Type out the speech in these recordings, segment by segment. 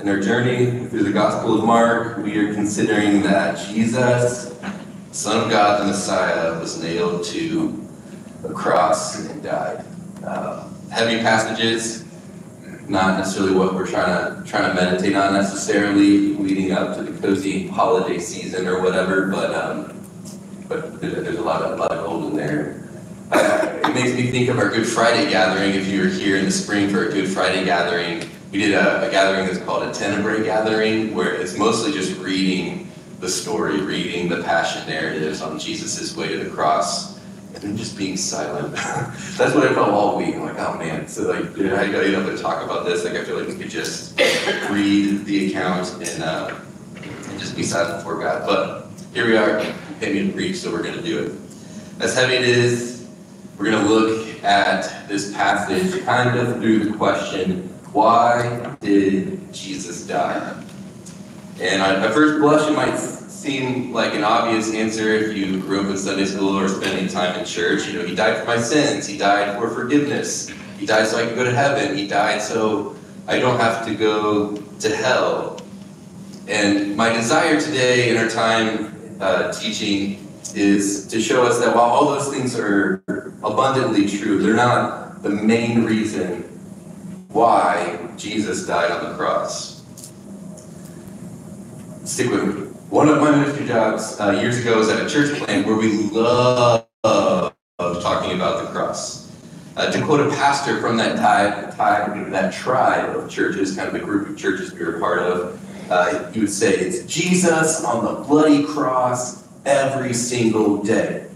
in our journey through the Gospel of Mark, we are considering that Jesus, Son of God, the Messiah, was nailed to a cross and died. Uh, heavy passages, not necessarily what we're trying to trying to meditate on necessarily, leading up to the cozy holiday season or whatever. But um, but there's a lot of a lot of gold in there. It makes me think of our Good Friday gathering. If you were here in the spring for a Good Friday gathering, we did a, a gathering that's called a Tenebrae gathering, where it's mostly just reading the story, reading the passion narratives on Jesus' way to the cross, and then just being silent. that's what I felt all week. I'm like, oh man, so like, dude, I gotta get and talk about this. Like, I feel like we could just read the account and, uh, and just be silent before God. But here we are, pay me to preach, so we're gonna do it. As heavy it is, we're gonna look at this passage kind of through the question why did Jesus die? And at first blush, it might seem like an obvious answer if you grew up in Sunday school or spending time in church. You know, he died for my sins. He died for forgiveness. He died so I can go to heaven. He died so I don't have to go to hell. And my desire today in our time uh, teaching is to show us that while all those things are abundantly true, they're not the main reason why Jesus died on the cross. Stick with me. One of my ministry jobs uh, years ago was at a church plant where we love talking about the cross. Uh, to quote a pastor from that time, that tribe of churches, kind of the group of churches we were part of, uh, he would say, It's Jesus on the bloody cross every single day.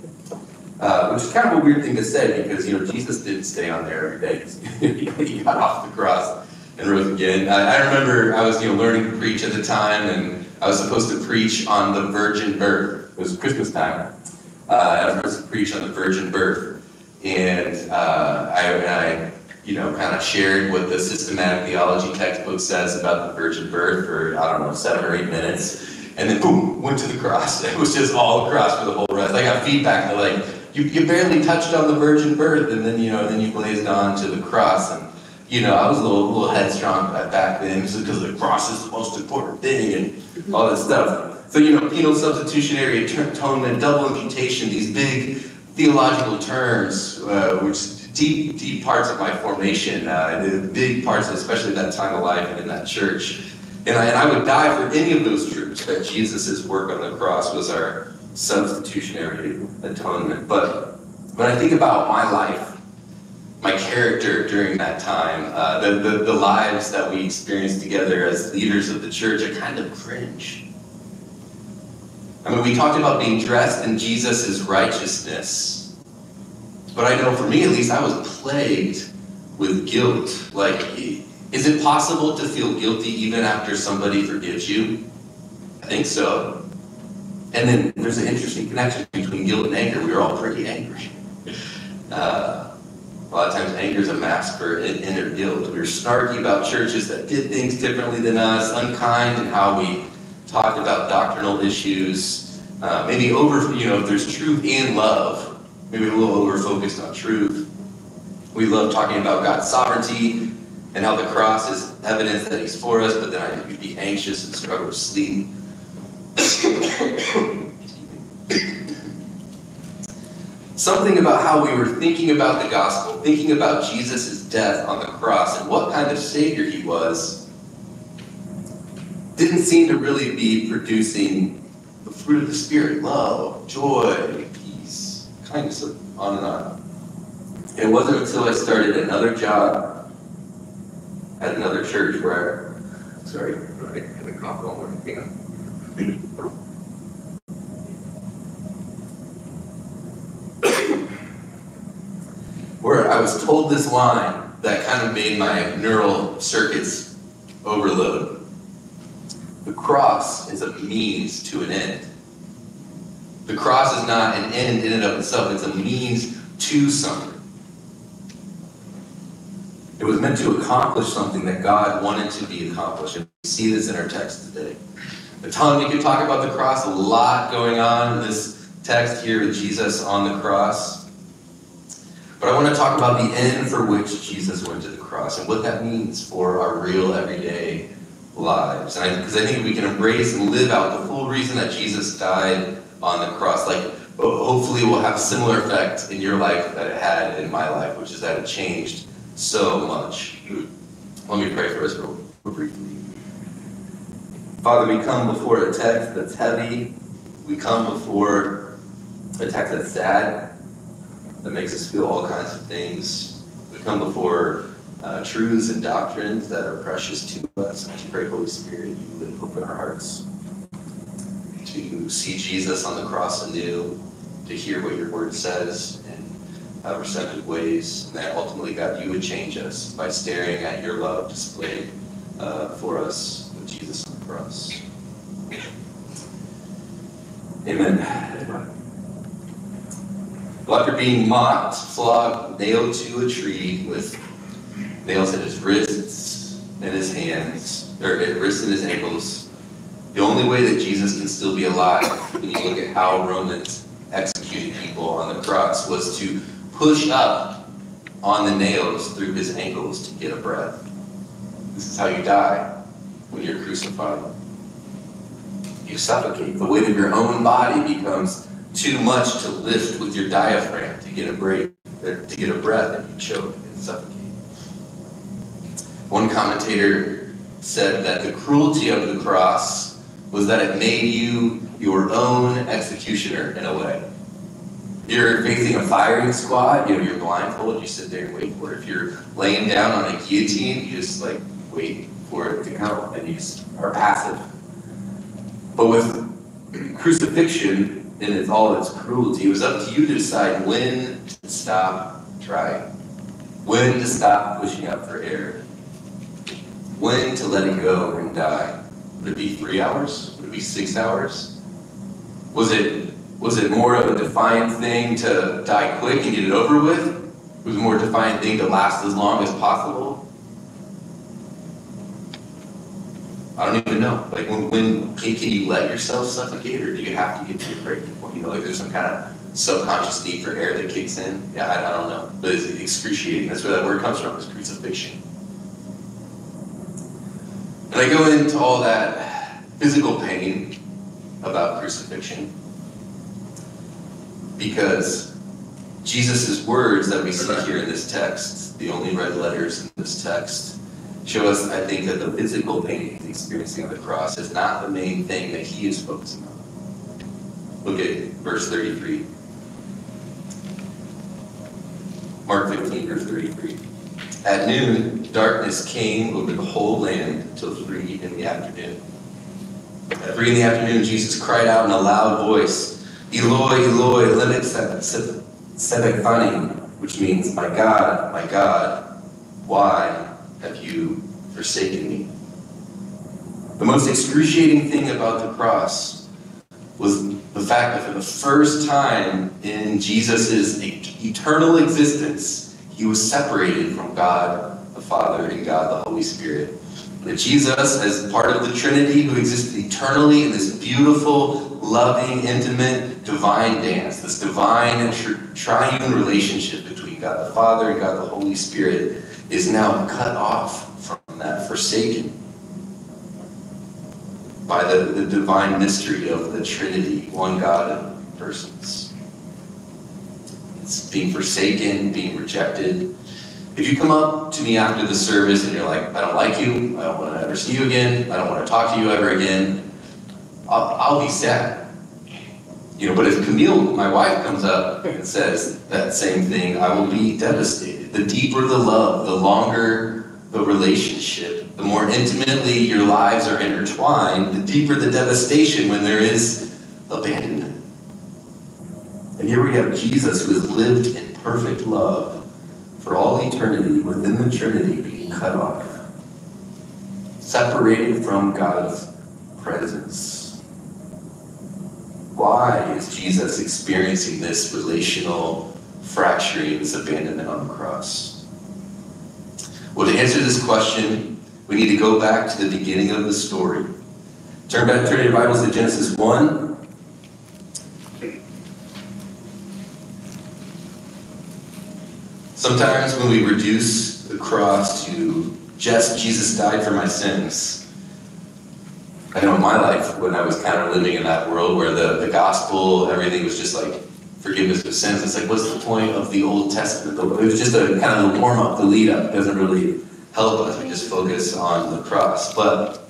Uh, which is kind of a weird thing to say because you know Jesus didn't stay on there every day. he got off the cross and rose again. I, I, remember I was you know learning to preach at the time, and I was supposed to preach on the virgin birth. It was Christmas time. Uh, I was supposed to preach on the virgin birth, and uh, I, I you know kind of shared what the systematic theology textbook says about the virgin birth for I don't know seven or eight minutes. And then boom, went to the cross. It was just all across for the whole rest. I got feedback like, you, you barely touched on the virgin birth, and then you know, then you blazed on to the cross. And you know, I was a little, little headstrong back then, just because the cross is the most important thing, and all this stuff. So you know, penal substitutionary atonement, double imputation, these big theological terms, uh, which deep, deep parts of my formation, uh, big parts, especially that time of life and in that church. And I, and I would die for any of those truths that Jesus' work on the cross was our substitutionary atonement. But when I think about my life, my character during that time, uh, the, the, the lives that we experienced together as leaders of the church, I kind of cringe. I mean, we talked about being dressed in Jesus' righteousness. But I know for me at least, I was plagued with guilt. Like, is it possible to feel guilty even after somebody forgives you? I think so. And then there's an interesting connection between guilt and anger. We are all pretty angry. Uh, a lot of times anger is a mask for inner guilt. We were snarky about churches that did things differently than us, unkind in how we talked about doctrinal issues, uh, maybe over, you know, if there's truth and love, maybe a little over focused on truth. We love talking about God's sovereignty and how the cross is evidence that He's for us, but then I'd be anxious and struggle with sleep. Something about how we were thinking about the gospel, thinking about Jesus' death on the cross and what kind of Savior he was, didn't seem to really be producing the fruit of the Spirit love, joy, peace, kindness, on and on. It wasn't until I started another job at another church where I, sorry, I had a cough all morning. Hang on. Where I was told this line that kind of made my neural circuits overload. The cross is a means to an end. The cross is not an end in and of itself, it's a means to something. It was meant to accomplish something that God wanted to be accomplished. And we see this in our text today. A ton, we could talk about the cross, a lot going on in this text here with Jesus on the cross. But I want to talk about the end for which Jesus went to the cross and what that means for our real everyday lives. And because I, I, think we can embrace and live out the full reason that Jesus died on the cross, like hopefully will have similar effect in your life that it had in my life, which is that it changed so much. Let me pray for us real briefly. Father, we come before a text that's heavy. We come before a text that's sad, that makes us feel all kinds of things. We come before uh, truths and doctrines that are precious to us. I pray, Holy Spirit, you would open our hearts to see Jesus on the cross anew, to hear what your word says in uh, receptive ways, and that ultimately, God, you would change us by staring at your love displayed uh, for us with Jesus the cross. Amen. Well, after being mocked, flogged, nailed to a tree with nails at his wrists and his hands, or at wrists and his ankles, the only way that Jesus can still be alive, when you look at how Romans executed people on the cross, was to push up on the nails through his ankles to get a breath. This is how you die when you're crucified. You suffocate. The weight of your own body becomes too much to lift with your diaphragm to get a break, uh, to get a breath, and you choke and suffocate. One commentator said that the cruelty of the cross was that it made you your own executioner in a way. You're facing a firing squad, you know, you're blindfolded, you sit there and wait for it. If you're laying down on a guillotine, you just like wait for it to come and you are passive. But with crucifixion, and its, all its cruelty, it was up to you to decide when to stop trying, when to stop pushing up for air, when to let it go and die. Would it be three hours? Would it be six hours? Was it was it more of a defiant thing to die quick and get it over with? Was it more a defiant thing to last as long as possible? I don't even know. Like when, when can, can you let yourself suffocate, or do you have to get to your breaking point? You know, like there's some kind of subconscious need for air that kicks in. Yeah, I, I don't know, but it's excruciating. That's where that word comes from. Is crucifixion. And I go into all that physical pain about crucifixion because Jesus' words that we see here in this text, the only red letters in this text, show us, I think, that the physical pain he's experiencing on the cross is not the main thing that he is focusing on. Look at verse 33. Mark 15, verse 33. At noon, darkness came over the whole land until 3 in the afternoon. At 3 in the afternoon, Jesus cried out in a loud voice, Eloi, Eloi, lema sabachthani, which means, My God, my God, why have you forsaken me? The most excruciating thing about the cross was the fact that for the first time in Jesus' eternal existence, he was separated from God the Father and God the Holy Spirit. That Jesus, as part of the Trinity who existed eternally in this beautiful, loving, intimate, divine dance, this divine and tri- triune relationship between God the Father and God the Holy Spirit, is now cut off from that, forsaken by the, the divine mystery of the Trinity, one God in persons. It's being forsaken, being rejected. If you come up to me after the service and you're like, I don't like you, I don't want to ever see you again, I don't want to talk to you ever again, I'll, I'll be sad. You know, but if Camille, my wife, comes up and says that same thing, I will be devastated. The deeper the love, the longer the relationship, the more intimately your lives are intertwined, the deeper the devastation when there is abandonment. And here we have Jesus who has lived in perfect love for all eternity within the Trinity being cut off, separated from God's presence. Why is Jesus experiencing this relational fracturing, this abandonment on the cross? Well, to answer this question, we need to go back to the beginning of the story. Turn back, turn your Bibles to Genesis 1. Sometimes when we reduce the cross to just Jesus died for my sins, I know in my life when I was kind of living in that world where the, the gospel, everything was just like forgiveness of sins. It's like, what's the point of the Old Testament? It was just a kind of a warm up, the lead up. It doesn't really help us. We just focus on the cross. But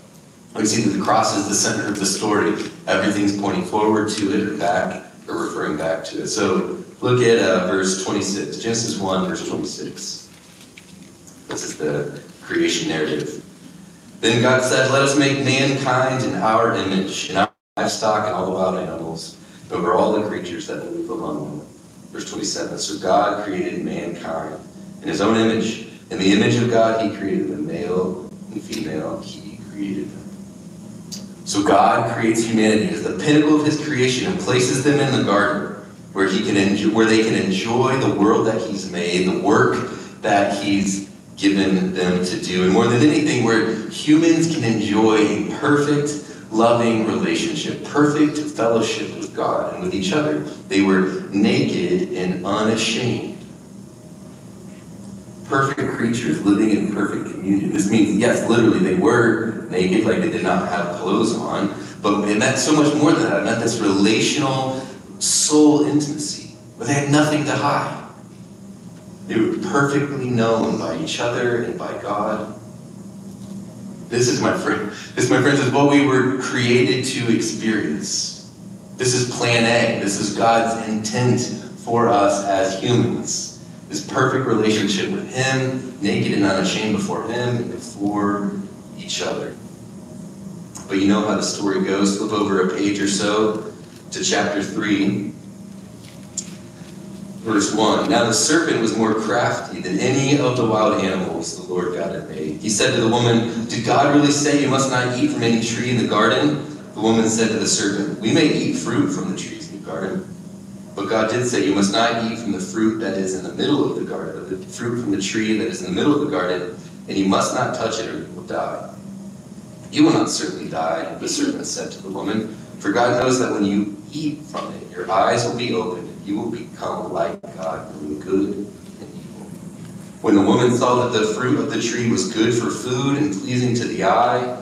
we see that the cross is the center of the story. Everything's pointing forward to it or back or referring back to it. So Look at uh, verse 26, Genesis 1, verse 26. This is the creation narrative. Then God said, Let us make mankind in our image, in our livestock and all the wild animals, over all the creatures that move among them. Verse 27. So God created mankind in his own image. In the image of God, he created them, male and female, he created them. So God creates humanity as the pinnacle of his creation and places them in the garden where he can enjoy, where they can enjoy the world that he's made, the work that he's given them to do, and more than anything, where humans can enjoy a perfect, loving relationship, perfect fellowship God and with each other. They were naked and unashamed. Perfect creatures living in perfect communion. This means, yes, literally, they were naked, like they did not have clothes on, but it meant so much more than that. It meant this relational soul intimacy, where they had nothing to hide. They were perfectly known by each other and by God. This is my friend. This, my friends, is what we were created to experience. This is plan A. This is God's intent for us as humans. This perfect relationship with Him, naked and unashamed before Him and before each other. But you know how the story goes. Flip over a page or so to chapter 3, verse 1. Now the serpent was more crafty than any of the wild animals the Lord God had made. He said to the woman, Did God really say you must not eat from any tree in the garden? The woman said to the serpent, We may eat fruit from the trees in the garden. But God did say, You must not eat from the fruit that is in the middle of the garden, the fruit from the tree that is in the middle of the garden, and you must not touch it or you will die. You will not certainly die, the serpent said to the woman. For God knows that when you eat from it, your eyes will be opened, and you will become like God, knowing good and evil. When the woman saw that the fruit of the tree was good for food and pleasing to the eye,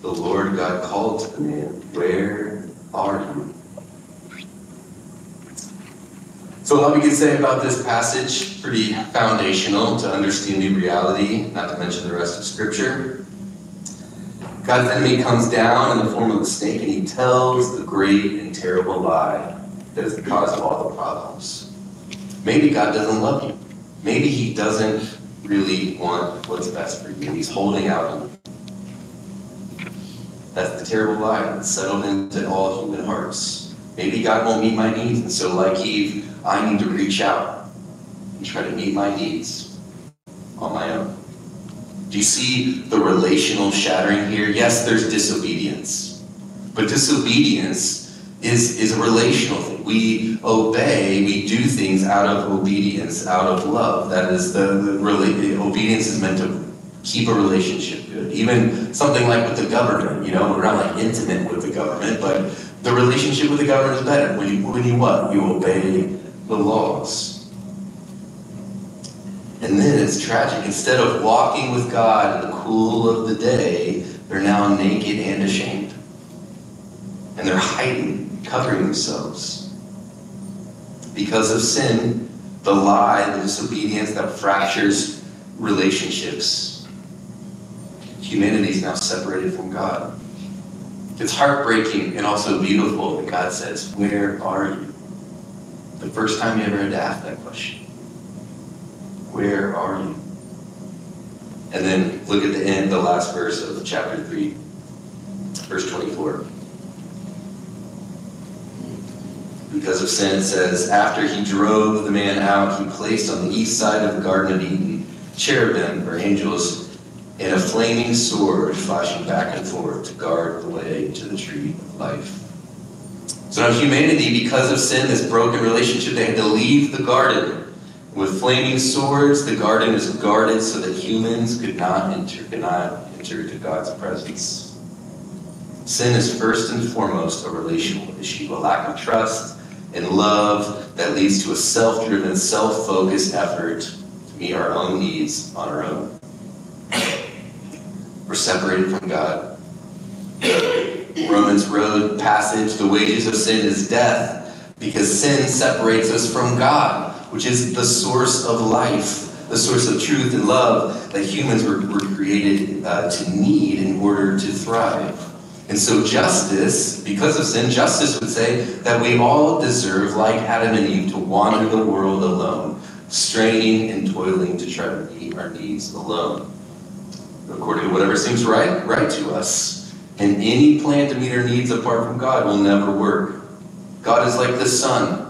the Lord God called to the man, Where are you? So, a lot we can say about this passage, pretty foundational to understanding reality, not to mention the rest of Scripture. God's enemy comes down in the form of a snake and he tells the great and terrible lie that is the cause of all the problems. Maybe God doesn't love you. Maybe he doesn't really want what's best for you. He's holding out. That's the terrible lie that settled into all human hearts. Maybe God won't meet my needs, and so, like Eve, I need to reach out and try to meet my needs on my own. Do you see the relational shattering here? Yes, there's disobedience. But disobedience is, is a relational thing. We obey, we do things out of obedience, out of love. That is the, the really obedience is meant to keep a relationship good. Even something like with the government, you know, we're not like intimate with the government, but the relationship with the government is better when you when you what? You obey the laws. And then it's tragic. Instead of walking with God in the cool of the day, they're now naked and ashamed. And they're hiding, covering themselves. Because of sin, the lie, the disobedience that fractures relationships. Humanity is now separated from God. It's heartbreaking and also beautiful that God says, Where are you? The first time you ever had to ask that question. Where are you? And then look at the end, the last verse of chapter 3, verse 24. Because of sin, says, After he drove the man out, he placed on the east side of the Garden of Eden cherubim, or angels, and a flaming sword flashing back and forth to guard the way to the tree of life. So now humanity, because of sin, this broken relationship, they had to leave the garden. With flaming swords, the garden is guarded so that humans could not enter, could not enter into God's presence. Sin is first and foremost a relational issue, a lack of trust and love that leads to a self-driven, self-focused effort to meet our own needs on our own. We're separated from God. Romans road passage, the wages of sin is death, because sin separates us from God which is the source of life, the source of truth and love that humans were, were created uh, to need in order to thrive. And so, justice, because of sin, justice would say that we all deserve, like Adam and Eve, to wander the world alone, straining and toiling to try to meet our needs alone, according to whatever seems right, right to us. And any plan to meet our needs apart from God will never work. God is like the sun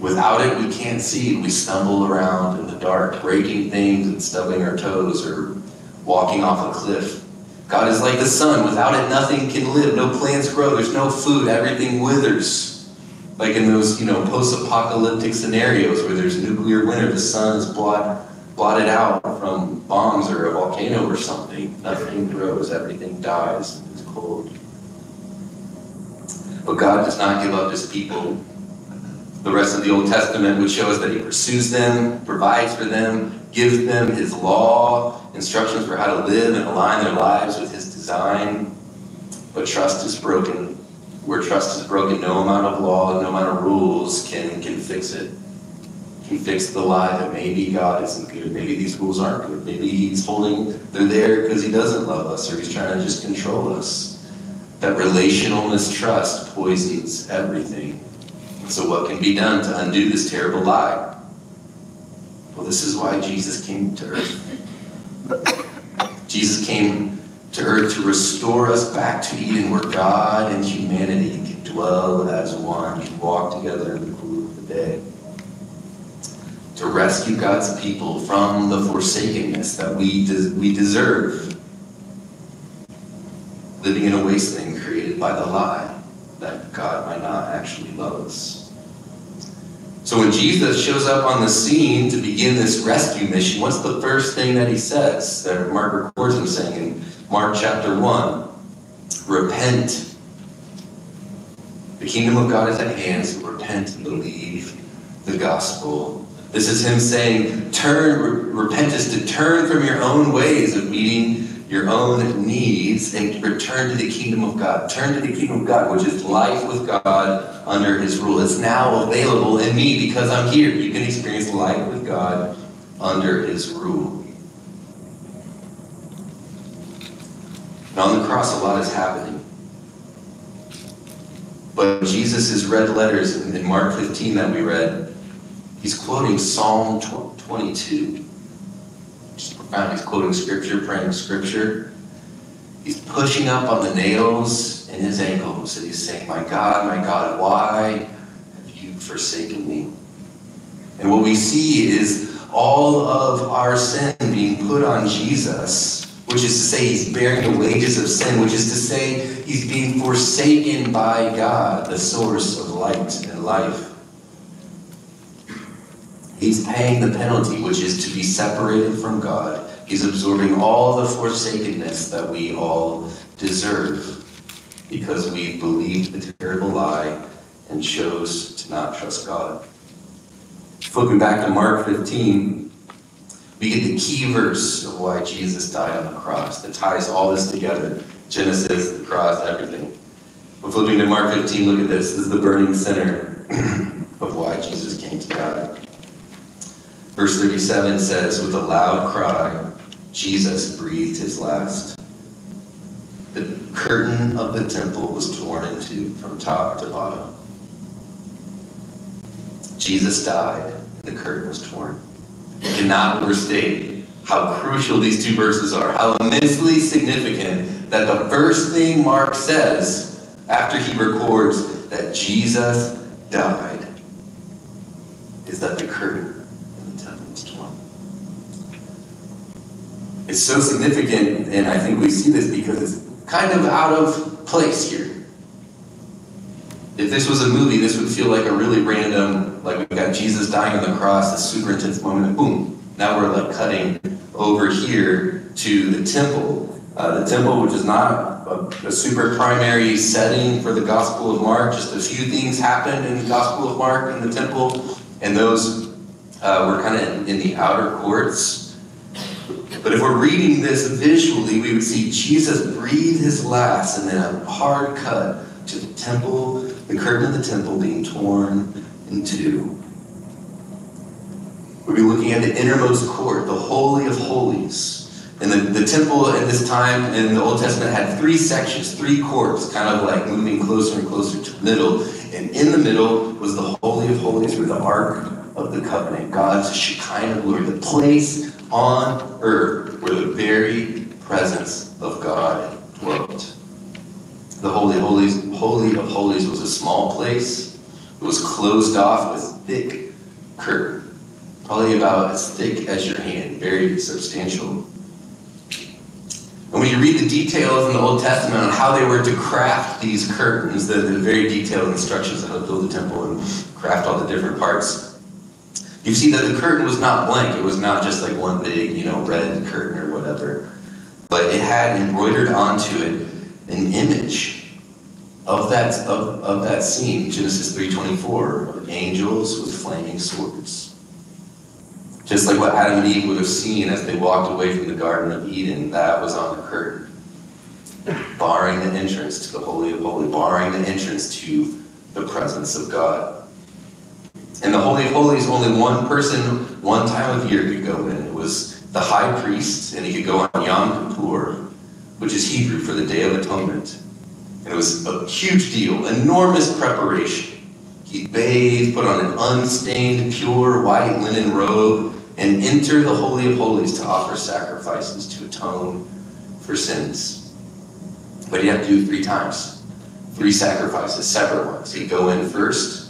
Without it, we can't see. We stumble around in the dark, breaking things and stubbing our toes or walking off a cliff. God is like the sun. Without it, nothing can live. No plants grow. There's no food. Everything withers. Like in those, you know, post-apocalyptic scenarios where there's nuclear winter, the sun is blot, blotted out from bombs or a volcano or something. Nothing grows. Everything dies. It's cold. But God does not give up his people the rest of the Old Testament would show us that he pursues them, provides for them, gives them his law, instructions for how to live and align their lives with his design. But trust is broken. Where trust is broken, no amount of law, no amount of rules can, can fix it. Can fix the lie that maybe God isn't good, maybe these rules aren't good, maybe he's holding, they're there because he doesn't love us or he's trying to just control us. That relational mistrust poisons everything. So, what can be done to undo this terrible lie? Well, this is why Jesus came to earth. Jesus came to earth to restore us back to Eden, where God and humanity can dwell as one, can walk together in the cool of the day. To rescue God's people from the forsakenness that we, we deserve, living in a wasteland created by the lie that God might not actually love us. So when Jesus shows up on the scene to begin this rescue mission, what's the first thing that he says that Mark records him saying in Mark chapter 1? Repent. The kingdom of God is at hand, so repent and believe the gospel. This is him saying, turn, re- repent is to turn from your own ways of meeting your own needs and return to the kingdom of God. Turn to the kingdom of God, which is life with God under his rule. It's now available in me because I'm here. You can experience life with God under his rule. And on the cross, a lot is happening. But Jesus' red letters in Mark 15 that we read, he's quoting Psalm 22 profound. He's quoting scripture, praying scripture. He's pushing up on the nails in his ankles, and he's saying, My God, my God, why have you forsaken me? And what we see is all of our sin being put on Jesus, which is to say, he's bearing the wages of sin, which is to say, he's being forsaken by God, the source of light and life. He's paying the penalty, which is to be separated from God. He's absorbing all the forsakenness that we all deserve because we believed the terrible lie and chose to not trust God. Flipping back to Mark 15, we get the key verse of why Jesus died on the cross that ties all this together Genesis, the cross, everything. But flipping to Mark 15, look at this. This is the burning center of why Jesus came to die. Verse 37 says, With a loud cry, Jesus breathed his last. The curtain of the temple was torn in two from top to bottom. Jesus died, and the curtain was torn. You cannot overstate how crucial these two verses are, how immensely significant that the first thing Mark says after he records that Jesus died is that the curtain in the temple was torn. It's so significant, and I think we see this because it's kind of out of place here. If this was a movie, this would feel like a really random, like we've got Jesus dying on the cross, a super intense moment, and boom, now we're like cutting over here to the temple. Uh, the temple, which is not a, a, super primary setting for the Gospel of Mark, just a few things happened in the Gospel of Mark in the temple, and those uh, were kind of in, in the outer courts. But if we're reading this visually, we would see Jesus breathe his last and then a hard cut to the temple, the curtain of the temple being torn in two. We'd be looking at the innermost court, the Holy of Holies. And the, the temple at this time in the Old Testament had three sections, three courts, kind of like moving closer and closer to the middle. And in the middle was the Holy of Holies where the Ark of the Covenant, God's Shekinah glory, the place on earth where the very presence of God dwelt. The Holy Holies, Holy of Holies was a small place. It was closed off with thick curtain, probably about as thick as your hand, very substantial. And when you read the details in the Old Testament on how they were to craft these curtains, the, the very detailed instructions on how to build the temple and craft all the different parts, you see that the curtain was not blank. It was not just like one big, you know, red curtain or whatever. But it had embroidered onto it an image of that of, of that scene, Genesis 3:24, of angels with flaming swords. Just like what Adam and Eve would have seen as they walked away from the Garden of Eden, that was on the curtain, barring the entrance to the Holy of Holies, barring the entrance to the presence of God. In the Holy of Holies, only one person, one time of year could go in. It was the high priest, and he could go on Yom Kippur, which is Hebrew for the Day of Atonement. And it was a huge deal, enormous preparation. He'd bathe, put on an unstained, pure white linen robe, and enter the Holy of Holies to offer sacrifices to atone for sins. But he'd have to do it three times. Three sacrifices, separate ones. He'd go in first,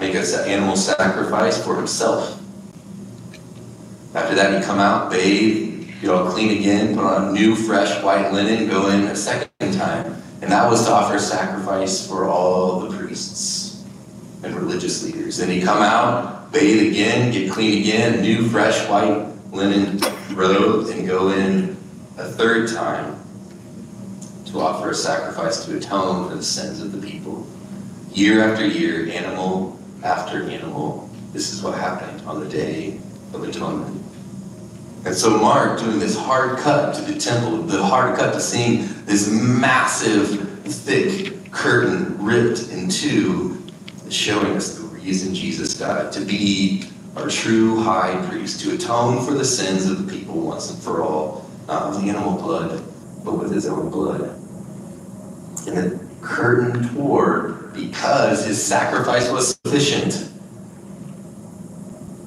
make an animal sacrifice for himself. After that, he'd come out, bathe, get all clean again, put on new, fresh white linen, go in a second time. And that was to offer sacrifice for all the priests and religious leaders. Then he'd come out, bathe again, get clean again, new, fresh white linen robe, and go in a third time to offer a sacrifice to atone for the sins of the people. Year after year, animal after animal, this is what happened on the Day of Atonement. And so Mark doing this hard cut to the temple, the hard cut to seeing this massive, thick curtain ripped in two, showing us the reason Jesus died, to be our true high priest, to atone for the sins of the people once and for all, not with animal blood, but with his own blood. And the curtain tore because his sacrifice was sufficient.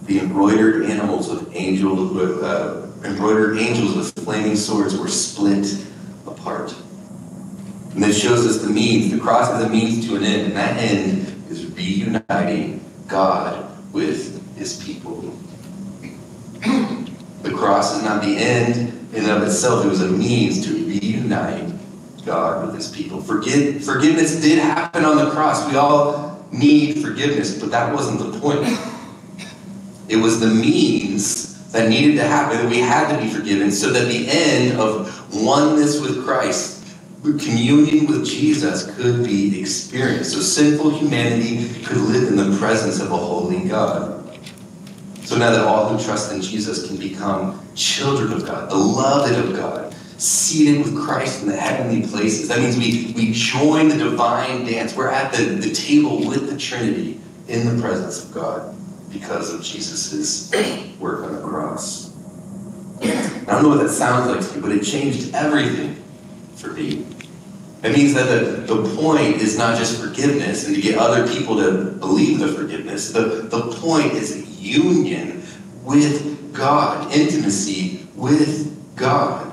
The embroidered animals with angels, with, uh, embroidered angels with flaming swords were split apart. And this shows us the means. The cross is a means to an end, and that end is reuniting God with his people. the cross is not the end in and of itself, it was a means to reunite God with his people. Forgive, forgiveness did happen on the cross. We all need forgiveness, but that wasn't the point. It was the means that needed to happen, that we had to be forgiven, so that the end of oneness with Christ, communion with Jesus, could be experienced. So sinful humanity could live in the presence of a holy God. So now that all who trust in Jesus can become children of God, beloved of God, seated with Christ in the heavenly places. That means we, we join the divine dance. We're at the, the table with the Trinity in the presence of God because of Jesus' work on the cross. I don't know what that sounds like to you, but it changed everything for me. It means that the, the point is not just forgiveness and to get other people to believe the forgiveness. The, the point is union with God, intimacy with God.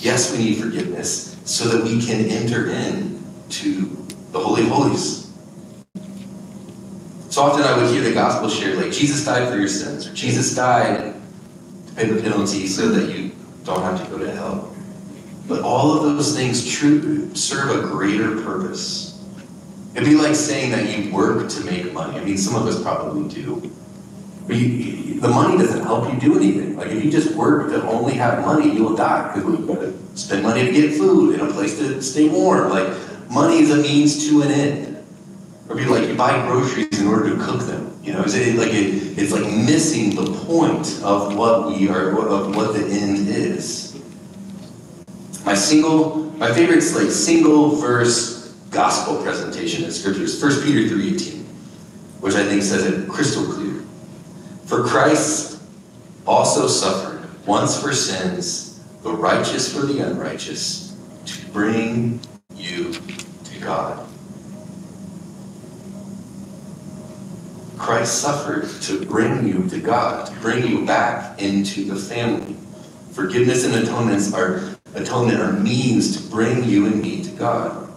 Yes, we need forgiveness so that we can enter in to the Holy Holies. So often I would hear the gospel shared like Jesus died for your sins, or Jesus died to pay the penalty so that you don't have to go to hell. But all of those things true, serve a greater purpose. It'd be like saying that you work to make money. I mean, some of us probably do. But you, the money doesn't help you do anything. Like if you just work to only have money, you'll die because we've got to spend money to get food and a place to stay warm. Like money is a means to an end. Or be like you buy groceries in order to cook them. You know, it's like it, it's like missing the point of what we are, of what the end is. My single, my favorite like single verse gospel presentation in Scripture is 1 Peter 3.18, which I think says it crystal clear. For Christ also suffered once for sins, the righteous for the unrighteous, to bring you to God. Christ suffered to bring you to God, to bring you back into the family. Forgiveness and atonements are atonement are means to bring you and me to God.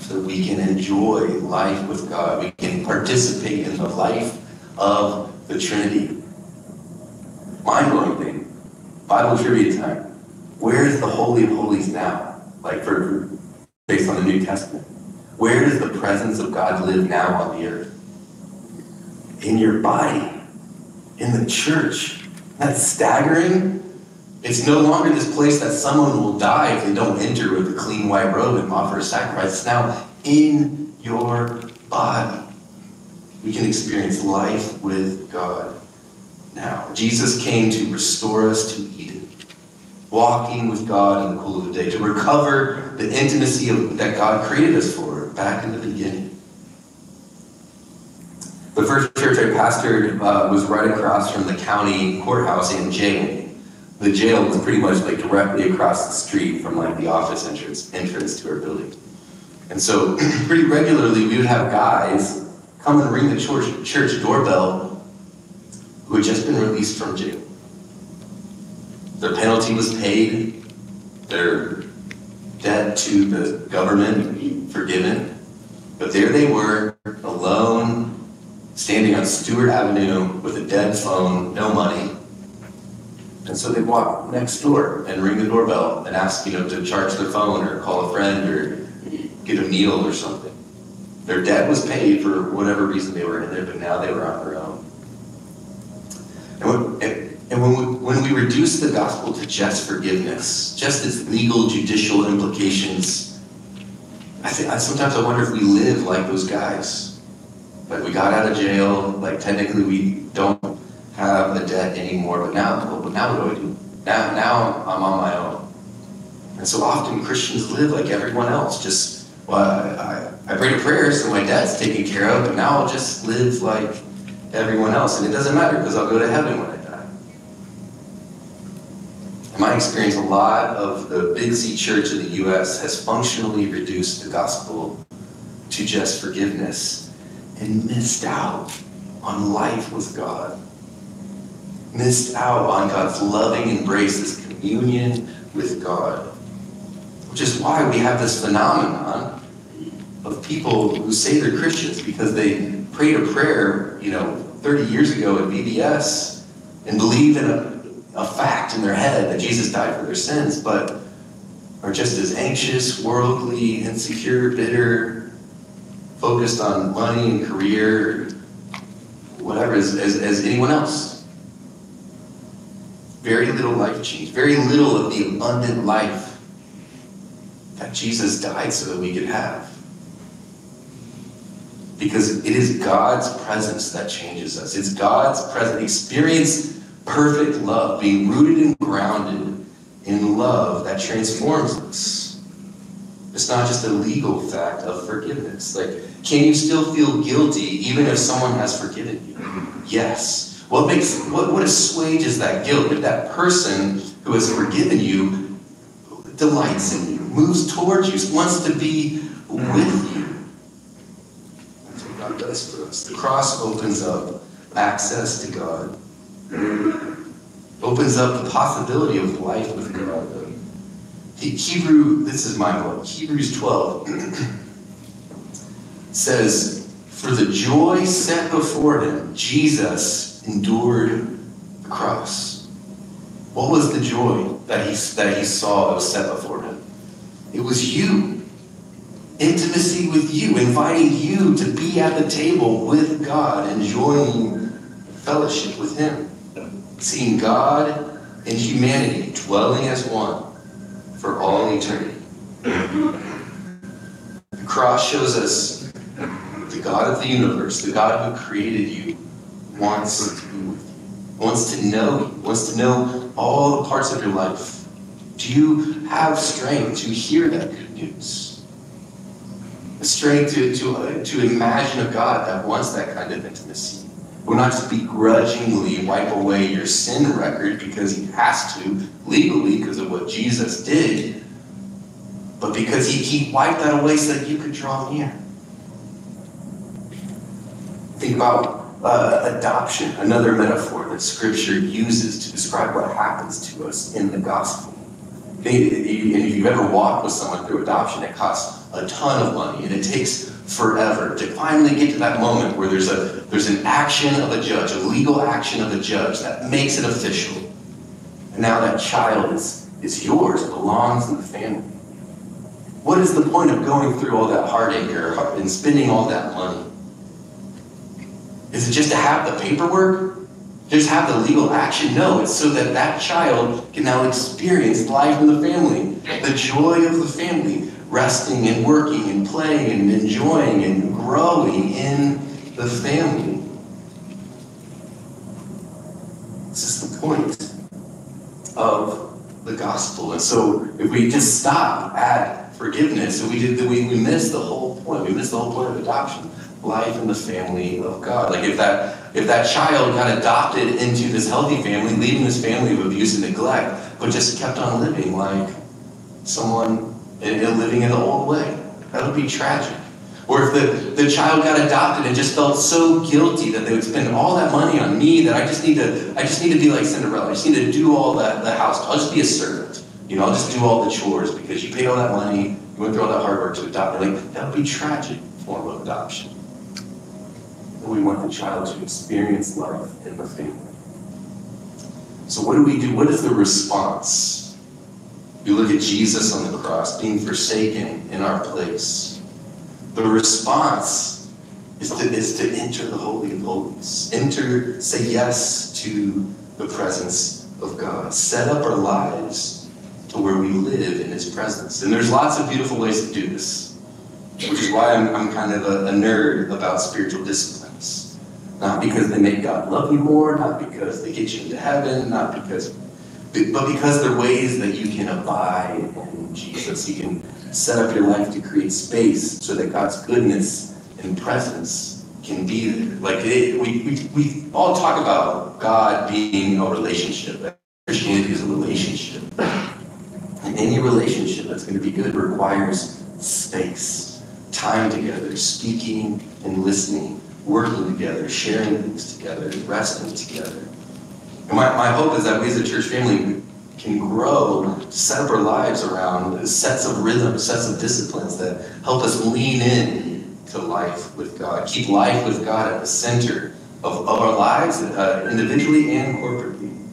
So that we can enjoy life with God. We can participate in the life of the Trinity. Mind blowing thing. Bible trivia time. Where is the Holy of Holies now? Like for based on the New Testament. Where does the presence of God live now on the earth? In your body, in the church. That's staggering. It's no longer this place that someone will die if they don't enter with a clean white robe and offer a sacrifice. It's now in your body. We can experience life with God now. Jesus came to restore us to Eden, walking with God in the cool of the day, to recover the intimacy of, that God created us for back in the beginning. The first church I pastored uh, was right across from the county courthouse in jail the jail was pretty much like directly across the street from like the office entrance entrance to our building. And so pretty regularly we would have guys come and ring the church, church doorbell who had just been released from jail. Their penalty was paid, their debt to the government forgiven, but there they were, alone, standing on Stewart Avenue with a dead phone, no money, and so they walk next door and ring the doorbell and ask, you know, to charge their phone or call a friend or get a meal or something. Their debt was paid for whatever reason they were in there, but now they were on their own. And when, and when, we, when we reduce the gospel to just forgiveness, just its legal, judicial implications, I I, sometimes I wonder if we live like those guys. Like we got out of jail, like technically we don't have a debt anymore, but now, but now what do I do? Now, now I'm on my own. And so often Christians live like everyone else. Just, well, I, I prayed a prayer so my dad's taken care of, and now I'll just live like everyone else. And it doesn't matter because I'll go to heaven when I die. In my experience, a lot of the Big Z church of the U.S. has functionally reduced the gospel to just forgiveness and missed out on life with God missed out on God's loving embrace, this communion with God. Which is why we have this phenomenon of people who say they're Christians because they prayed a prayer, you know, 30 years ago at VBS and believe in a, a fact in their head that Jesus died for their sins, but are just as anxious, worldly, insecure, bitter, focused on money and career, whatever, as, as, as anyone else. Very little life change, very little of the abundant life that Jesus died so that we could have. Because it is God's presence that changes us. It's God's presence. Experience perfect love, being rooted and grounded in love that transforms us. It's not just a legal fact of forgiveness. Like, can you still feel guilty even if someone has forgiven you? Yes. What makes what, what assuages that guilt if that person who has forgiven you delights in you, moves towards you, wants to be with you. God does for us. The cross opens up access to God, opens up the possibility of life with God. The Hebrew, this is my book, Hebrews 12 says, For the joy set before him, Jesus endured the cross. What was the joy that he, that he saw that was set before him? It was you. Intimacy with you, inviting you to be at the table with God, enjoying fellowship with Him. Seeing God and humanity dwelling as one for all eternity. The cross shows us the God of the universe, the God who created you, wants to be with you, wants to know you, wants to know all the parts of your life. Do you have strength to hear that good news? The strength to, to, uh, to imagine a God that wants that kind of intimacy. Will not just begrudgingly wipe away your sin record because he has to, legally, because of what Jesus did, but because he, he wiped that away so that you could draw near. Think about uh, adoption, another metaphor that Scripture uses to describe what happens to us in the gospel. And if you've ever walked with someone through adoption, it costs a ton of money and it takes forever to finally get to that moment where there's a there's an action of a judge, a legal action of a judge that makes it official. And now that child is, is yours, belongs in the family. What is the point of going through all that heartache or, and spending all that money? Is it just to have the paperwork? Just have the legal action? No, it's so that that child can now experience life in the family, the joy of the family, resting and working and playing and enjoying and growing in the family. This is the point of the gospel. And so if we just stop at forgiveness, we did we, we miss the whole point. We miss the whole point of adoption life in the family of God. Like if that if that child got adopted into this healthy family, leaving this family of abuse and neglect, but just kept on living like someone living in the old way, that would be tragic. Or if the, the child got adopted and just felt so guilty that they would spend all that money on me that I just need to I just need to be like Cinderella. I just need to do all that the house. I'll just be a servant. You know, I'll just do all the chores because you paid all that money, you went through all that hard work to adopt. Like that would be tragic form of adoption we want the child to experience life in the family. So, what do we do? What is the response? You look at Jesus on the cross being forsaken in our place. The response is to, is to enter the Holy of Holies. Enter, say yes to the presence of God. Set up our lives to where we live in His presence. And there's lots of beautiful ways to do this, which is why I'm, I'm kind of a, a nerd about spiritual disciplines. not because they make God love you more, not because they get you into heaven, not because, but because they're ways that you can abide in Jesus. You can set up your life to create space so that God's goodness and presence can be there. Like it, we, we, we all talk about God being a relationship. Christianity is a relationship. And any relationship that's going to be good requires space, time together, speaking and listening working together, sharing things together, resting together. My, my hope is that we as a church family can grow, set up our lives around sets of rhythms, sets of disciplines that help us lean in to life with God, keep life with God at the center of, of our lives, uh, individually and corporately.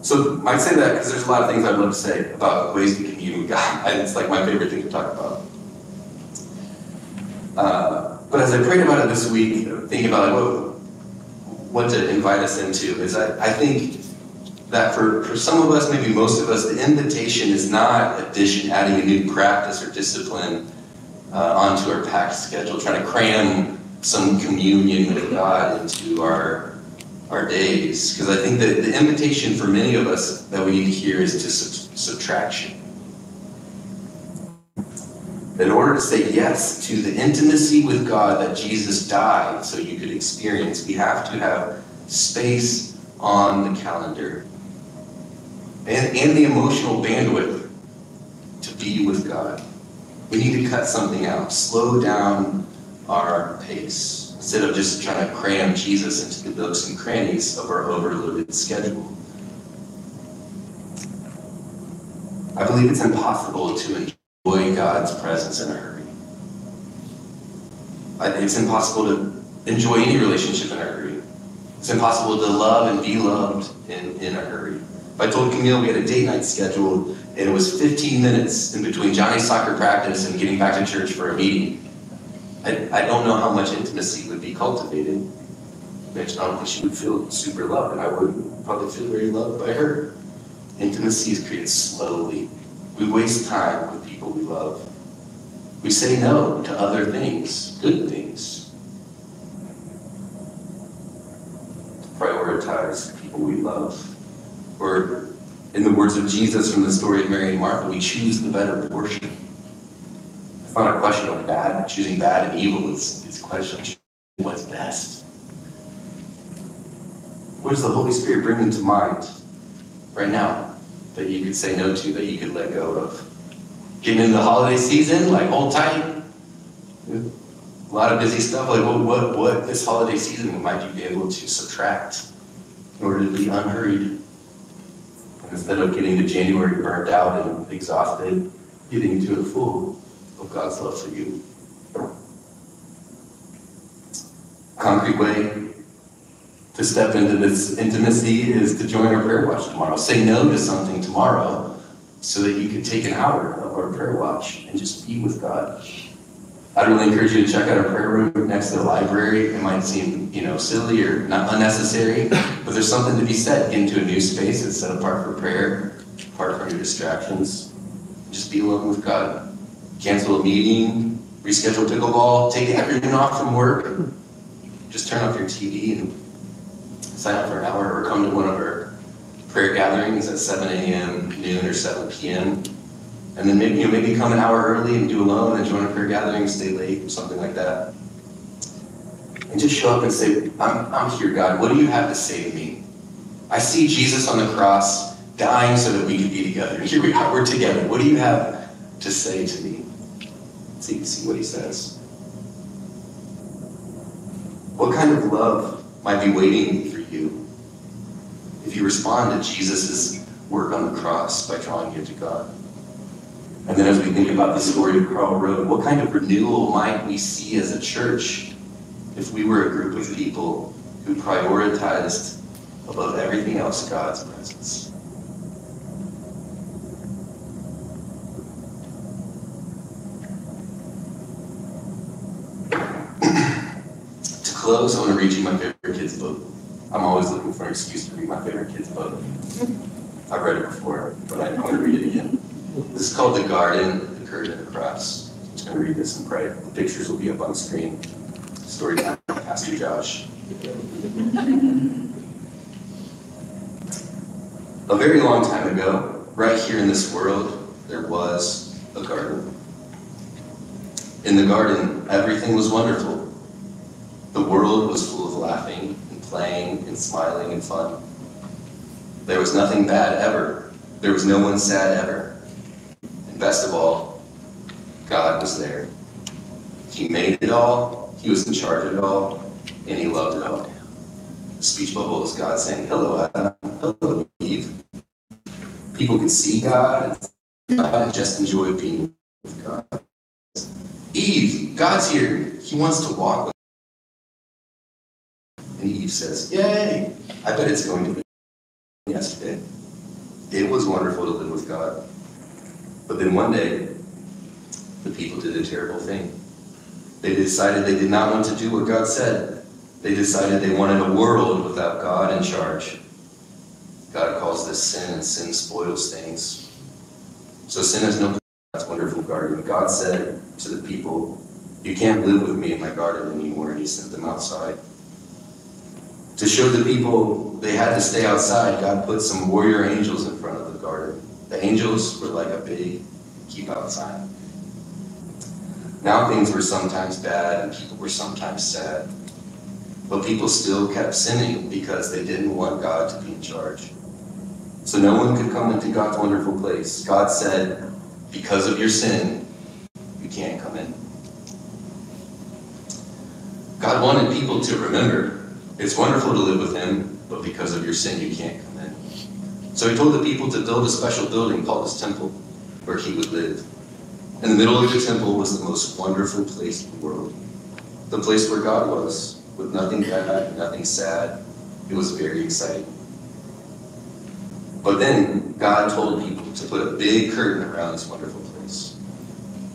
So I'd say that because there's a lot of things I'd love to say about ways to commune with God. And it's like my favorite thing to talk about. Uh, but as I prayed about it this week, thinking about like, what, what to invite us into, is I, I think that for, for some of us, maybe most of us, the invitation is not addition, adding a new practice or discipline uh, onto our packed schedule, trying to cram some communion with God into our our days. Because I think that the invitation for many of us that we need to hear is to sub- subtraction in order to say yes to the intimacy with God that Jesus died so you could experience, we have to have space on the calendar. and, and the emotional bandwidth to be with God. We need to cut something out, slow down our pace, instead of just trying to cram Jesus into the nooks and crannies of our overloaded schedule. I believe it's impossible to enjoy God's presence in a hurry. It's impossible to enjoy any relationship in a hurry. It's impossible to love and be loved in, in a hurry. If I told Camille we had a date night scheduled and it was 15 minutes in between Johnny's soccer practice and getting back to church for a meeting, I, I don't know how much intimacy would be cultivated. I don't think she would feel super loved, and I would probably feel very loved by her. Intimacy is created slowly. We waste time with people we love. We say no to other things, good things. Prioritize people we love. Or, in the words of Jesus from the story of Mary and Martha, we choose the better portion. It's not a question of bad, choosing bad and evil. It's, it's a question of what's best. What does the Holy Spirit bring into mind right now that you could say no to, that you could let go of? Getting into the holiday season, like hold tight. A lot of busy stuff. Like what, what, what this holiday season might you be able to subtract in order to be unhurried? Instead of getting to January burnt out and exhausted, getting to it full of God's love for you. Concrete way to step into this intimacy is to join our prayer watch tomorrow. Say no to something tomorrow so that you can take an hour our prayer watch and just be with God. I'd really encourage you to check out our prayer room next to the library. It might seem, you know, silly or not unnecessary, but there's something to be said. Into a new space that's set apart for prayer, apart from your distractions. Just be alone with God. Cancel a meeting, reschedule pickleball, take afternoon off from work. Just turn off your TV and sign up for an hour or come to one of our prayer gatherings at 7 a.m., noon, or 7 p.m. And then maybe you know, maybe come an hour early and do alone and join a prayer gathering, stay late, or something like that. And just show up and say, I'm, I'm here, God. What do you have to say to me? I see Jesus on the cross dying so that we could be together. Here we are, we're together. What do you have to say to me? See, see what he says. What kind of love might be waiting for you if you respond to Jesus' work on the cross by drawing you to God? And then as we think about the story of Karl Road, what kind of renewal might we see as a church if we were a group of people who prioritized above everything else God's presence? to close, I want to read you my favorite kid's book. I'm always looking for an excuse to read my favorite kid's book. I've read it before, but I want to read it again. This is called The Garden, The Curtain, the Cross. I'm just going to read this and pray. The pictures will be up on screen. Story time, Pastor Josh. A very long time ago, right here in this world, there was a garden. In the garden, everything was wonderful. The world was full of laughing and playing and smiling and fun. There was nothing bad ever. There was no one sad ever. Best of all, God was there. He made it all, He was in charge of it all, and He loved it all. The speech bubble is God saying, Hello, Adam. Hello, Eve. People could see God and just enjoy being with God. Eve, God's here. He wants to walk with And Eve says, Yay! I bet it's going to be yesterday. It was wonderful to live with God. But then one day, the people did a terrible thing. They decided they did not want to do what God said. They decided they wanted a world without God in charge. God calls this sin, and sin spoils things. So sin has no God's wonderful garden. God said to the people, You can't live with me in my garden anymore, and he sent them outside. To show the people they had to stay outside, God put some warrior angels in front of the garden. The angels were like a big keep outside. Now things were sometimes bad and people were sometimes sad. But people still kept sinning because they didn't want God to be in charge. So no one could come into God's wonderful place. God said, because of your sin, you can't come in. God wanted people to remember it's wonderful to live with Him, but because of your sin, you can't. So He told the people to build a special building called His temple where He would live. In the middle of the temple was the most wonderful place in the world. The place where God was, with nothing bad, nothing sad. It was very exciting. But then God told people to put a big curtain around this wonderful place.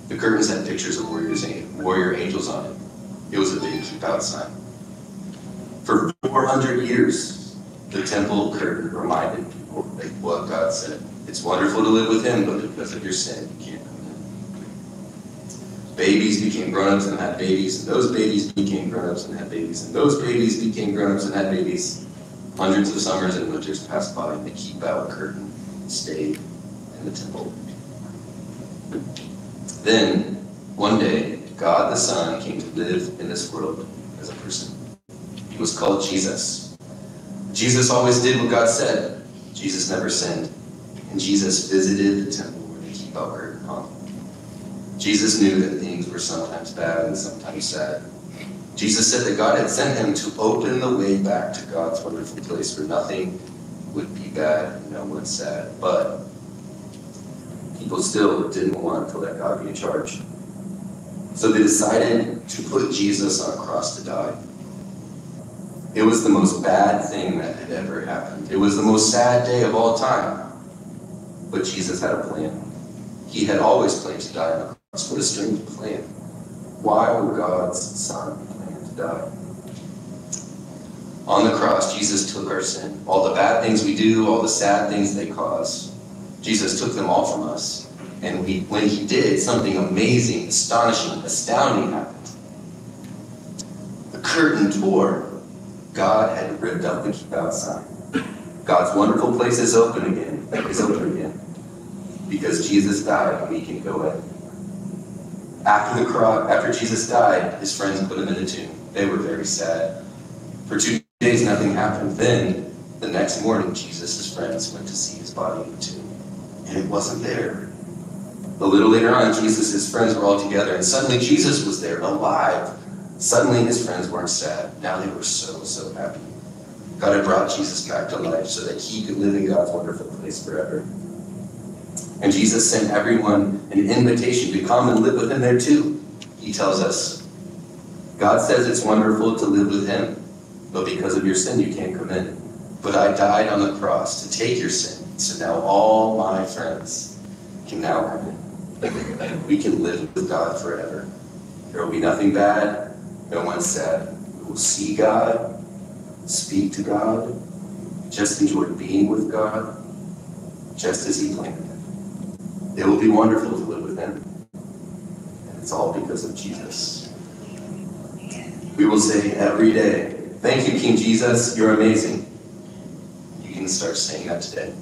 The curtains had pictures of warriors, warrior angels on it. It was a big keep out sign. For 400 years, the temple curtain reminded like what God said. It's wonderful to live with Him, but because of your sin, you can't come in. Babies became grown-ups and had babies, and those babies became grown-ups and had babies, and those babies became grown-ups and had babies. Hundreds of summers and winters passed by, and the keep out curtain stayed in the temple. Then, one day, God the Son came to live in this world as a person. He was called Jesus. Jesus always did what God said. Jesus never sinned. And Jesus visited the temple where the out curtain hung. Jesus knew that things were sometimes bad and sometimes sad. Jesus said that God had sent him to open the way back to God's wonderful place where nothing would be bad and no one sad. But people still didn't want to let God be in charge. So they decided to put Jesus on a cross to die. It was the most bad thing that had ever happened. It was the most sad day of all time. But Jesus had a plan. He had always planned to die on the cross. What a strange plan. Why would God's Son plan to die. On the cross, Jesus took our sin. All the bad things we do, all the sad things they cause, Jesus took them all from us. And we, when he did, something amazing, astonishing, astounding happened. The curtain tore. God had ripped up the keep out sign. God's wonderful place is open again. Is open again. Because Jesus died, we can go in. After the cross, after Jesus died, his friends put him in the tomb. They were very sad. For two days, nothing happened. Then, the next morning, Jesus' friends went to see his body in the tomb, and it wasn't there. A little later on, Jesus' friends were all together, and suddenly Jesus was there, alive. Suddenly, his friends weren't sad. Now they were so, so happy. God had brought Jesus back to life so that he could live in God's wonderful place forever. And Jesus sent everyone an invitation to come and live with him there too. He tells us, God says it's wonderful to live with Him, but because of your sin, you can't come in. But I died on the cross to take your sin, so now all my friends can now come in. We can live with God forever. There will be nothing bad, no one said, We will see God, speak to God, just enjoy being with God, just as He planned it. It will be wonderful to live with Him. And it's all because of Jesus. We will say every day, Thank you, King Jesus, you're amazing. You can start saying that today.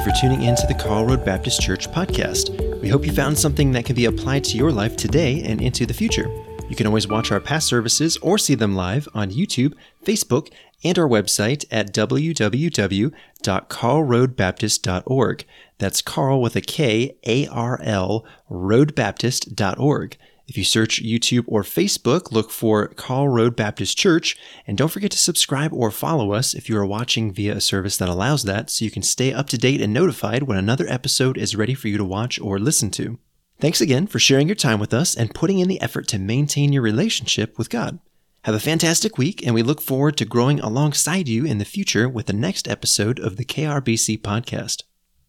You for tuning in to the Karl Road Baptist Church podcast. We hope you found something that can be applied to your life today and into the future. You can always watch our past services or see them live on YouTube, Facebook, and our website at www.karlroadbaptist.org. That's Karl with a K, A R L, roadbaptist.org. If you search YouTube or Facebook, look for Karl Road Baptist Church, and don't forget to subscribe or follow us if you are watching via a service that allows that so you can stay up to date and notified when another episode is ready for you to watch or listen to. Thanks again for sharing your time with us and putting in the effort to maintain your relationship with God. Have a fantastic week, and we look forward to growing alongside you in the future with the next episode of the KRBC podcast.